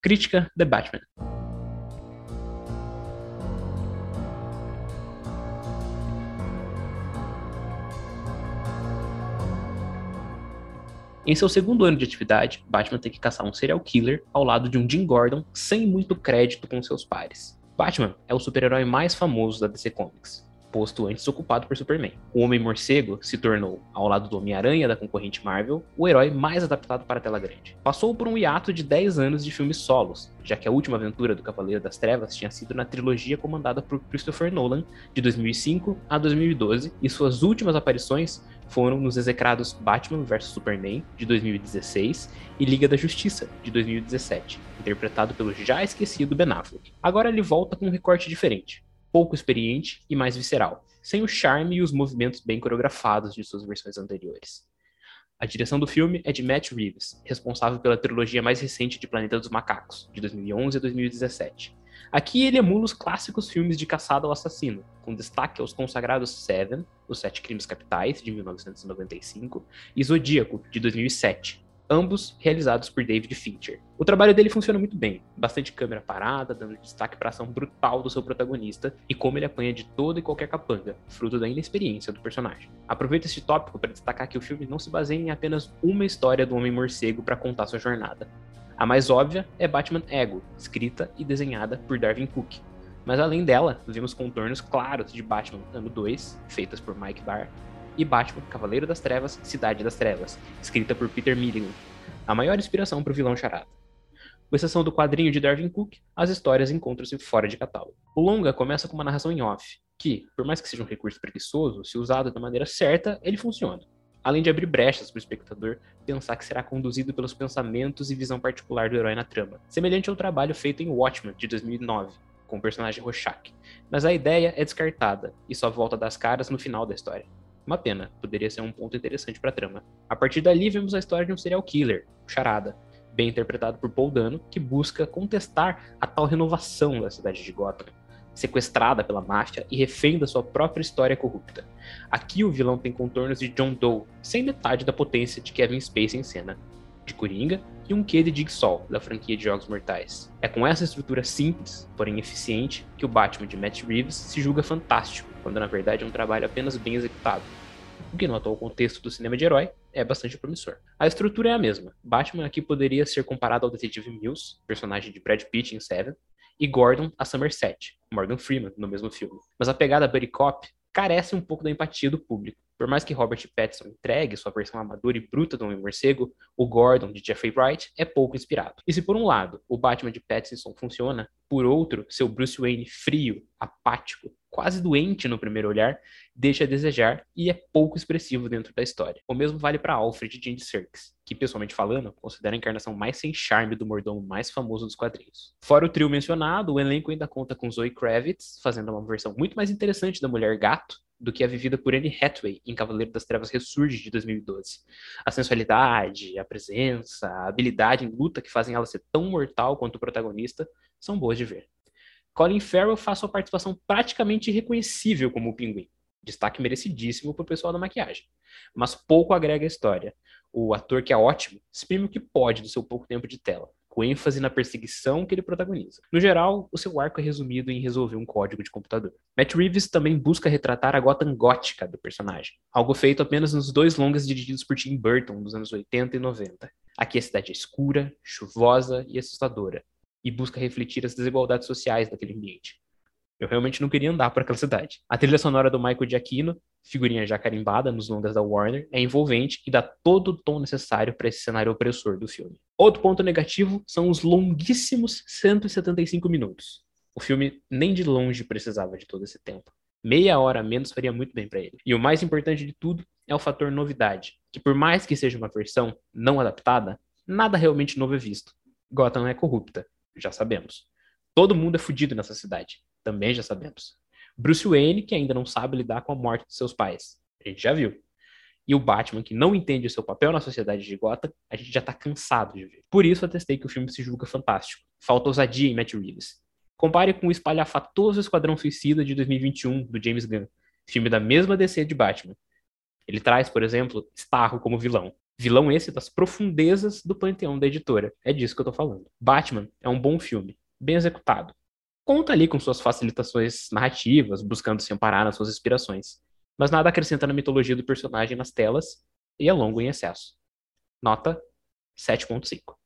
Crítica The Batman. Em seu segundo ano de atividade, Batman tem que caçar um serial killer ao lado de um Jim Gordon sem muito crédito com seus pares. Batman é o super-herói mais famoso da DC Comics posto antes ocupado por Superman. O Homem-Morcego se tornou, ao lado do Homem-Aranha da concorrente Marvel, o herói mais adaptado para a tela grande. Passou por um hiato de 10 anos de filmes solos, já que a última aventura do Cavaleiro das Trevas tinha sido na trilogia comandada por Christopher Nolan, de 2005 a 2012, e suas últimas aparições foram nos execrados Batman vs Superman, de 2016, e Liga da Justiça, de 2017, interpretado pelo já esquecido Ben Affleck. Agora ele volta com um recorte diferente, pouco experiente e mais visceral, sem o charme e os movimentos bem coreografados de suas versões anteriores. A direção do filme é de Matt Reeves, responsável pela trilogia mais recente de Planeta dos Macacos, de 2011 a 2017. Aqui ele emula os clássicos filmes de caçada ao assassino, com destaque aos consagrados Seven, Os Sete Crimes Capitais, de 1995, e Zodíaco, de 2007, ambos realizados por David Fincher. O trabalho dele funciona muito bem, bastante câmera parada, dando destaque para a ação brutal do seu protagonista e como ele apanha de toda e qualquer capanga, fruto da inexperiência do personagem. Aproveito este tópico para destacar que o filme não se baseia em apenas uma história do Homem-Morcego para contar sua jornada. A mais óbvia é Batman Ego, escrita e desenhada por Darwin Cook. Mas além dela, vemos contornos claros de Batman Ano 2, feitas por Mike Barr, e Batman, Cavaleiro das Trevas, Cidade das Trevas, escrita por Peter Milligan, a maior inspiração para o vilão Charada. Com exceção do quadrinho de Darwin Cook, as histórias encontram-se fora de catálogo. O longa começa com uma narração em off, que, por mais que seja um recurso preguiçoso, se usado da maneira certa, ele funciona. Além de abrir brechas para o espectador pensar que será conduzido pelos pensamentos e visão particular do herói na trama, semelhante ao trabalho feito em Watchmen, de 2009, com o personagem Rorschach. Mas a ideia é descartada e só volta das caras no final da história. Uma pena, poderia ser um ponto interessante para a trama. A partir dali, vemos a história de um serial killer, o Charada, bem interpretado por Paul Dano, que busca contestar a tal renovação da cidade de Gotham, sequestrada pela máfia e refém da sua própria história corrupta. Aqui o vilão tem contornos de John Doe, sem metade da potência de Kevin Spacey em cena, de Coringa e um quê de Jigsaw, da franquia de Jogos Mortais. É com essa estrutura simples, porém eficiente, que o Batman de Matt Reeves se julga fantástico, quando na verdade é um trabalho apenas bem executado o que no atual contexto do cinema de herói é bastante promissor. A estrutura é a mesma. Batman aqui poderia ser comparado ao detetive Mills, personagem de Brad Pitt em Seven, e Gordon a Somerset, Morgan Freeman, no mesmo filme. Mas a pegada Buddy Cop carece um pouco da empatia do público. Por mais que Robert Pattinson entregue sua versão amadora e bruta do Homem-Morcego, o Gordon de Jeffrey Wright é pouco inspirado. E se por um lado o Batman de Pattinson funciona, por outro, seu Bruce Wayne frio, apático, quase doente no primeiro olhar, deixa a desejar e é pouco expressivo dentro da história. O mesmo vale para Alfred de Andy Serkis, que pessoalmente falando, considera a encarnação mais sem charme do mordomo mais famoso dos quadrinhos. Fora o trio mencionado, o elenco ainda conta com Zoe Kravitz, fazendo uma versão muito mais interessante da Mulher Gato, do que a vivida por Anne Hathaway em Cavaleiro das Trevas Ressurge de 2012. A sensualidade, a presença, a habilidade em luta que fazem ela ser tão mortal quanto o protagonista são boas de ver. Colin Farrell faz sua participação praticamente irreconhecível como o Pinguim. Destaque merecidíssimo pro pessoal da maquiagem. Mas pouco agrega a história. O ator, que é ótimo, exprime o que pode do seu pouco tempo de tela com ênfase na perseguição que ele protagoniza. No geral, o seu arco é resumido em resolver um código de computador. Matt Reeves também busca retratar a Gotham gótica do personagem, algo feito apenas nos dois longas dirigidos por Tim Burton dos anos 80 e 90. Aqui a cidade é escura, chuvosa e assustadora, e busca refletir as desigualdades sociais daquele ambiente. Eu realmente não queria andar por aquela cidade. A trilha sonora do Michael Giacchino, figurinha já carimbada nos longas da Warner, é envolvente e dá todo o tom necessário para esse cenário opressor do filme. Outro ponto negativo são os longuíssimos 175 minutos. O filme nem de longe precisava de todo esse tempo. Meia hora a menos faria muito bem para ele. E o mais importante de tudo é o fator novidade, que por mais que seja uma versão não adaptada, nada realmente novo é visto. Gotham é corrupta, já sabemos. Todo mundo é fudido nessa cidade também já sabemos. Bruce Wayne, que ainda não sabe lidar com a morte de seus pais, a gente já viu e o Batman, que não entende o seu papel na sociedade de Gotham, a gente já tá cansado de ver. Por isso atestei que o filme se julga fantástico. Falta ousadia em Matt Reeves. Compare com o espalhafatoso Esquadrão Suicida de 2021, do James Gunn, filme da mesma DC de Batman. Ele traz, por exemplo, Starro como vilão. Vilão esse das profundezas do panteão da editora. É disso que eu tô falando. Batman é um bom filme, bem executado. Conta ali com suas facilitações narrativas, buscando se amparar nas suas inspirações mas nada acrescenta na mitologia do personagem nas telas e é longo em excesso. Nota 7.5.